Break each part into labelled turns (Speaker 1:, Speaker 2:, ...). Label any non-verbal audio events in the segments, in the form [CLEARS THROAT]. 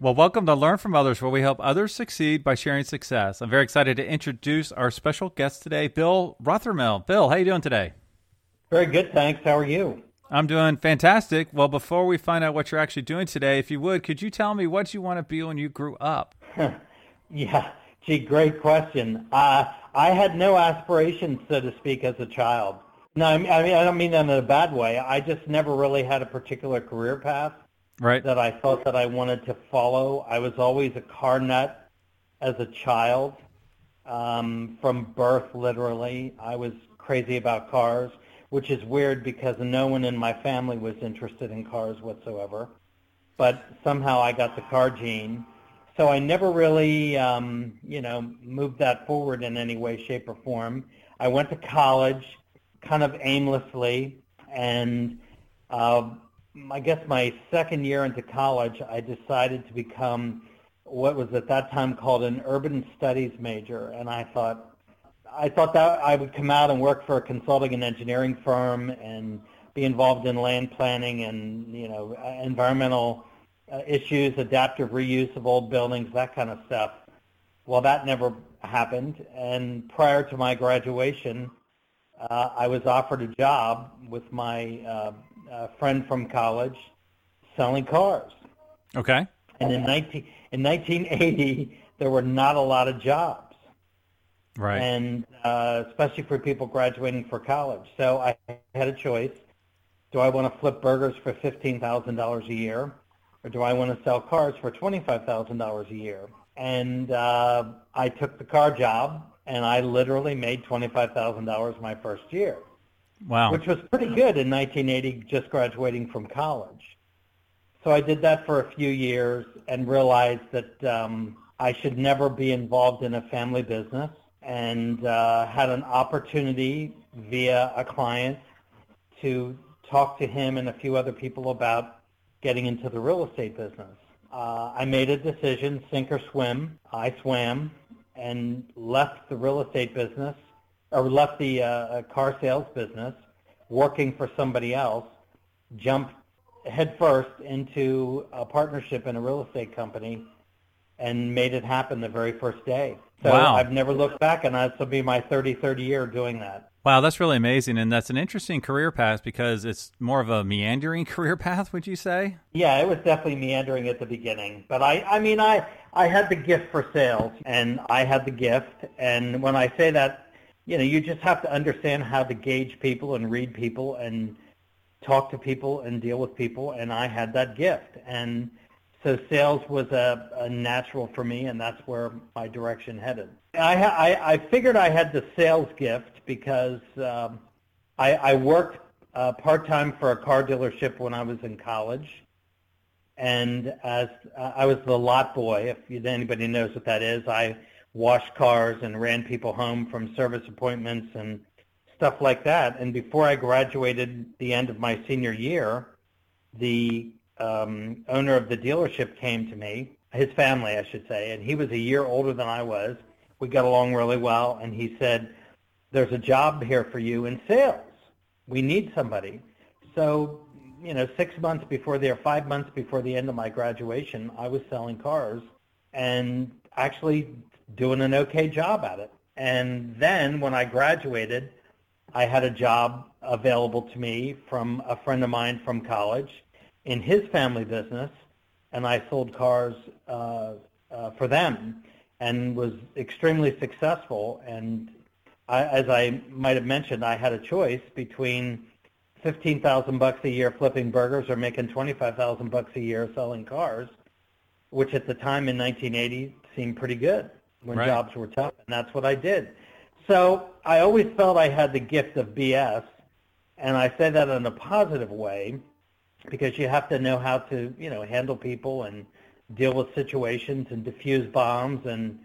Speaker 1: Well, welcome to Learn from Others, where we help others succeed by sharing success. I'm very excited to introduce our special guest today, Bill Rothermel. Bill, how you doing today?
Speaker 2: Very good, thanks. How are you?
Speaker 1: I'm doing fantastic. Well, before we find out what you're actually doing today, if you would, could you tell me what you want to be when you grew up? [LAUGHS]
Speaker 2: yeah, gee, great question. Uh, I had no aspirations, so to speak, as a child. No, I mean, I don't mean that in a bad way. I just never really had a particular career path
Speaker 1: right.
Speaker 2: that I thought that I wanted to follow. I was always a car nut as a child, um, from birth, literally. I was crazy about cars, which is weird because no one in my family was interested in cars whatsoever. But somehow I got the car gene. So I never really, um, you know, moved that forward in any way, shape, or form. I went to college kind of aimlessly, and uh, I guess my second year into college, I decided to become what was at that time called an urban studies major, and I thought I thought that I would come out and work for a consulting and engineering firm and be involved in land planning and you know environmental uh, issues, adaptive reuse of old buildings, that kind of stuff. Well, that never happened, and prior to my graduation, uh, I was offered a job with my uh, uh, friend from college selling cars.
Speaker 1: Okay.
Speaker 2: And in 19 in 1980, there were not a lot of jobs.
Speaker 1: Right.
Speaker 2: And uh, especially for people graduating for college. So I had a choice. Do I want to flip burgers for $15,000 a year or do I want to sell cars for $25,000 a year? And uh, I took the car job and I literally made $25,000 my first year.
Speaker 1: Wow.
Speaker 2: Which was pretty good in 1980, just graduating from college. So I did that for a few years and realized that um, I should never be involved in a family business and uh, had an opportunity via a client to talk to him and a few other people about getting into the real estate business. Uh, I made a decision, sink or swim. I swam and left the real estate business or left the uh, uh, car sales business, working for somebody else, jumped headfirst into a partnership in a real estate company, and made it happen the very first day. So
Speaker 1: wow.
Speaker 2: I've never looked back, and this will be my 33rd year doing that.
Speaker 1: Wow, that's really amazing, and that's an interesting career path because it's more of a meandering [LAUGHS] career path. Would you say?
Speaker 2: Yeah, it was definitely meandering at the beginning, but I, I mean, I, I had the gift for sales, and I had the gift, and when I say that, you know, you just have to understand how to gauge people and read people and talk to people and deal with people. And I had that gift. And so sales was a, a natural for me, and that's where my direction headed. I, I, I figured I had the sales gift because um, I, I worked uh, part-time for a car dealership when I was in college. And as uh, I was the lot boy, if anybody knows what that is, I washed cars and ran people home from service appointments and stuff like that. And before I graduated the end of my senior year, the um, owner of the dealership came to me, his family, I should say, and he was a year older than I was. We got along really well, and he said, there's a job here for you in sales. We need somebody. So, you know, six months before the, or five months before the end of my graduation, I was selling cars and actually doing an okay job at it. And then when I graduated, I had a job available to me from a friend of mine from college in his family business, and I sold cars uh, uh, for them and was extremely successful. And I, as I might have mentioned, I had a choice between fifteen thousand bucks a year flipping burgers or making twenty-five thousand bucks a year selling cars, which at the time in 1980 seemed pretty good when
Speaker 1: right.
Speaker 2: jobs were tough, and that's what I did. So I always felt I had the gift of BS, and I say that in a positive way because you have to know how to, you know, handle people and deal with situations and diffuse bombs and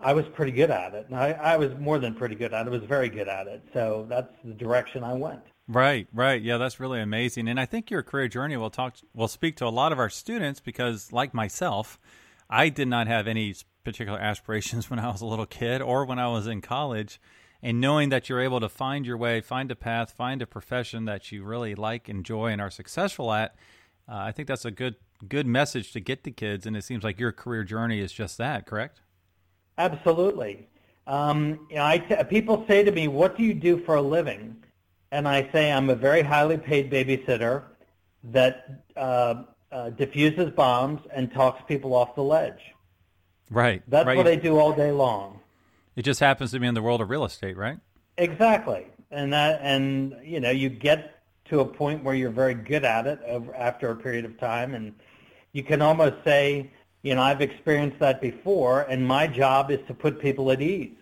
Speaker 2: I was pretty good at it. And I, I was more than pretty good at it. I was very good at it. So that's the direction I went.
Speaker 1: Right, right. Yeah, that's really amazing. And I think your career journey will talk will speak to a lot of our students because like myself, I did not have any particular aspirations [LAUGHS] when I was a little kid or when I was in college. And knowing that you're able to find your way, find a path, find a profession that you really like, enjoy, and are successful at, uh, I think that's a good good message to get to kids. And it seems like your career journey is just that, correct?
Speaker 2: Absolutely. Um, you know, I t- people say to me, "What do you do for a living?" And I say, "I'm a very highly paid babysitter that uh, uh, diffuses bombs and talks people off the ledge."
Speaker 1: Right.
Speaker 2: That's
Speaker 1: right.
Speaker 2: what I do all day long.
Speaker 1: It just happens to be in the world of real estate, right?
Speaker 2: Exactly. And that, and you know, you get to a point where you're very good at it over, after a period of time, and you can almost say, you know, I've experienced that before, and my job is to put people at ease.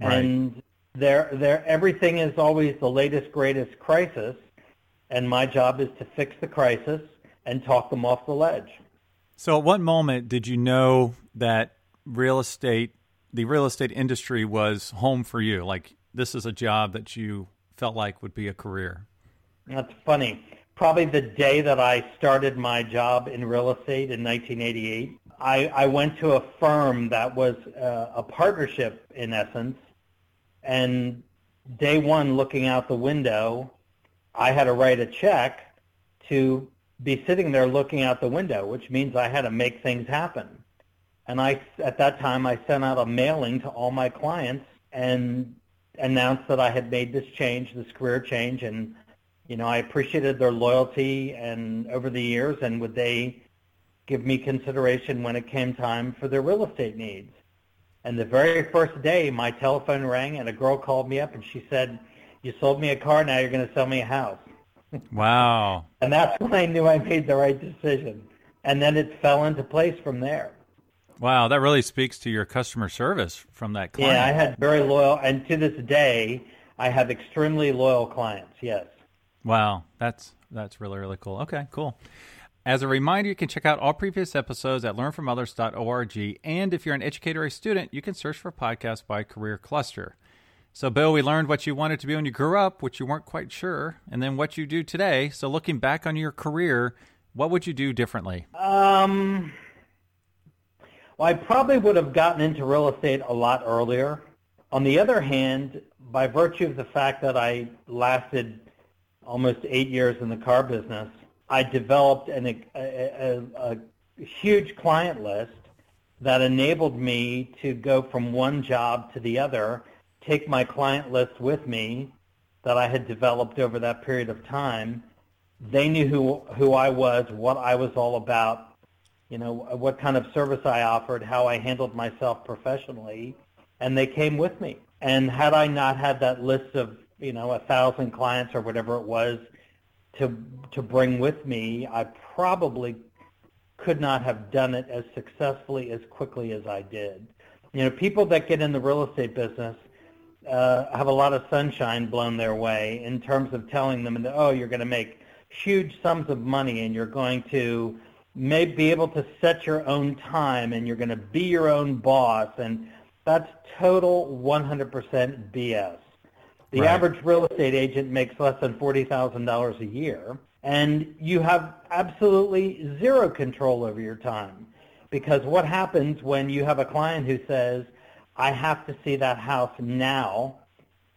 Speaker 1: Right.
Speaker 2: And there, there, everything is always the latest, greatest crisis, and my job is to fix the crisis and talk them off the ledge.
Speaker 1: So, at what moment did you know that real estate, the real estate industry, was home for you? Like this is a job that you felt like would be a career.
Speaker 2: That's funny. Probably the day that I started my job in real estate in 1988, I, I went to a firm that was uh, a partnership in essence, and day one, looking out the window, I had to write a check to be sitting there looking out the window, which means I had to make things happen. And I, at that time, I sent out a mailing to all my clients and announced that I had made this change, this career change, and you know I appreciated their loyalty and over the years, and would they give me consideration when it came time for their real estate needs. And the very first day, my telephone rang, and a girl called me up, and she said, "You sold me a car, now you're going to sell me a house." [LAUGHS]
Speaker 1: Wow.
Speaker 2: and that's when I knew I made the right decision. And then it fell into place from there.
Speaker 1: Wow, that really speaks to your customer service from that client.
Speaker 2: Yeah, I had very loyal, and to this day, I have extremely loyal clients. Yes.
Speaker 1: Wow, that's that's really really cool. Okay, cool. As a reminder, you can check out all previous episodes at learnfromothers.org, and if you're an educator or a student, you can search for podcasts by career cluster. So, Bill, we learned what you wanted to be when you grew up, which you weren't quite sure, and then what you do today. So, looking back on your career, what would you do differently?
Speaker 2: Um, I probably would have gotten into real estate a lot earlier. On the other hand, by virtue of the fact that I lasted almost eight years in the car business, I developed an, a, a, a huge client list that enabled me to go from one job to the other, take my client list with me that I had developed over that period of time. They knew who, who I was, what I was all about, you know, what kind of service I offered, how I handled myself professionally, and they came with me. And had I not had that list of, you know, a thousand clients or whatever it was to to bring with me, I probably could not have done it as successfully as quickly as I did. You know, people that get in the real estate business uh, have a lot of sunshine blown their way in terms of telling them, that oh, you're going to make huge sums of money and you're going to may be able to set your own time and you're going to be your own boss and that's total 100% BS. The
Speaker 1: Right.
Speaker 2: average real estate agent makes less than $40,000 a year and you have absolutely zero control over your time because what happens when you have a client who says, I have to see that house now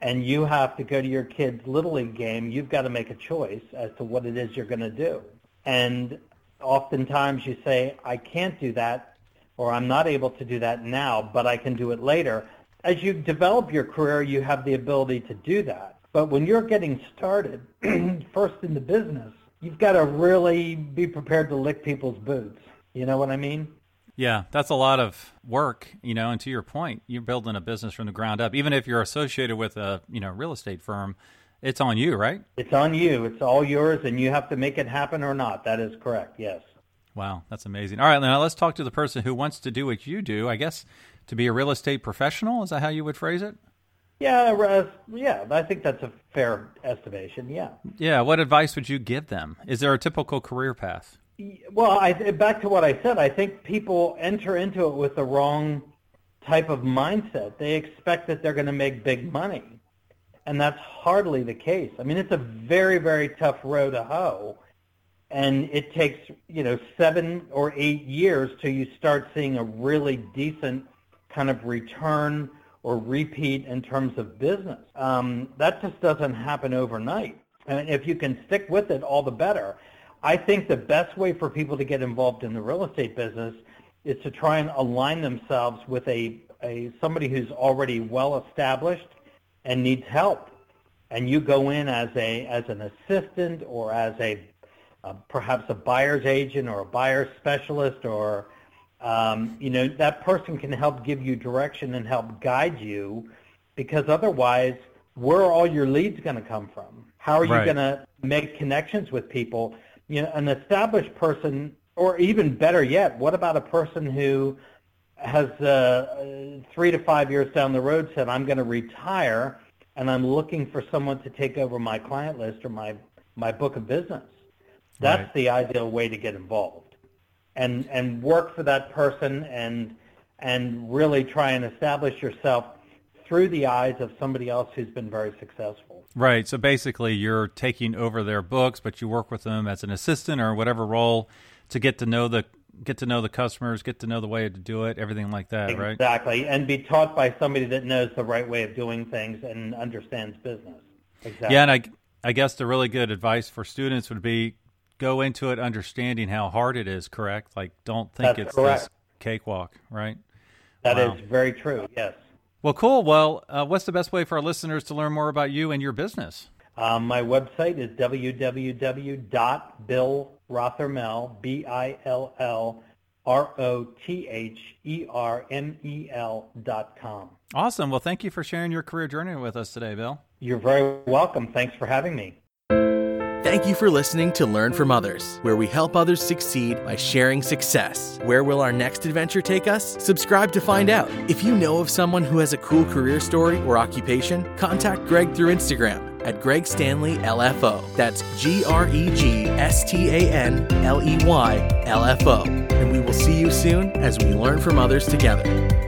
Speaker 2: and you have to go to your kid's little league game, you've got to make a choice as to what it is you're going to do. And oftentimes you say, I can't do that, or I'm not able to do that now, but I can do it later. As you develop your career, you have the ability to do that. But when you're getting started, [CLEARS THROAT] first in the business, you've got to really be prepared to lick people's boots. You know what I mean?
Speaker 1: Yeah, that's a lot of work, you know, and to your point, you're building a business from the ground up. Even if you're associated with a, you know, real estate firm, it's on you, right?
Speaker 2: It's on you. It's all yours, and you have to make it happen or not. That is correct. Yes.
Speaker 1: Wow, that's amazing. All right, now let's talk to the person who wants to do what you do. I guess to be a real estate professional, is that how you would phrase it?
Speaker 2: Yeah. Yeah. I think that's a fair estimation. Yeah.
Speaker 1: Yeah, what advice would you give them? Is there a typical career path?
Speaker 2: Well, I, back to what I said. I think people enter into it with the wrong type of mindset. They expect that they're going to make big money. And that's hardly the case. I mean, it's a very, very tough row to hoe. And it takes, you know, seven or eight years till you start seeing a really decent kind of return or repeat in terms of business. Um, that just doesn't happen overnight. And if you can stick with it, all the better. I think the best way for people to get involved in the real estate business is to try and align themselves with a, a somebody who's already well established and needs help. And you go in as a as an assistant or as a uh, perhaps a buyer's agent or a buyer's specialist or um, you know that person can help give you direction and help guide you because otherwise where are all your leads going to come from how are you right. going to make connections with people you know an established person or even better yet what about a person who has uh, three to five years down the road said i'm going to retire and i'm looking for someone to take over my client list or my my book of business that's right. the ideal way to get involved and and work for that person and and really try and establish yourself through the eyes of somebody else who's been very successful.
Speaker 1: Right. So basically, you're taking over their books, but you work with them as an assistant or whatever role to get to know the get to know the customers, get to know the way to do it, everything like that,
Speaker 2: exactly.
Speaker 1: right?
Speaker 2: Exactly, and be taught by somebody that knows the right way of doing things and understands business. Exactly.
Speaker 1: Yeah, and I I guess the really good advice for students would be go into it understanding how hard it is, correct? Like, don't think
Speaker 2: That's
Speaker 1: it's
Speaker 2: correct.
Speaker 1: this cakewalk, right?
Speaker 2: That wow. is very true, yes.
Speaker 1: Well, cool. Well, uh, what's the best way for our listeners to learn more about you and your business?
Speaker 2: Um, my website is www.billrothermel, B-I-L-L, R-O-T-H-E-R-M-E-L dot com.
Speaker 1: Awesome. Well, thank you for sharing your career journey with us today, Bill.
Speaker 2: You're very welcome. Thanks for having me.
Speaker 3: Thank you for listening to Learn from Others, where we help others succeed by sharing success. Where will our next adventure take us? Subscribe to find out. If you know of someone who has a cool career story or occupation, contact Greg through Instagram at Greg Stanley LFO. That's G R E G S T A N L E Y L F O. And we will see you soon as we learn from others together.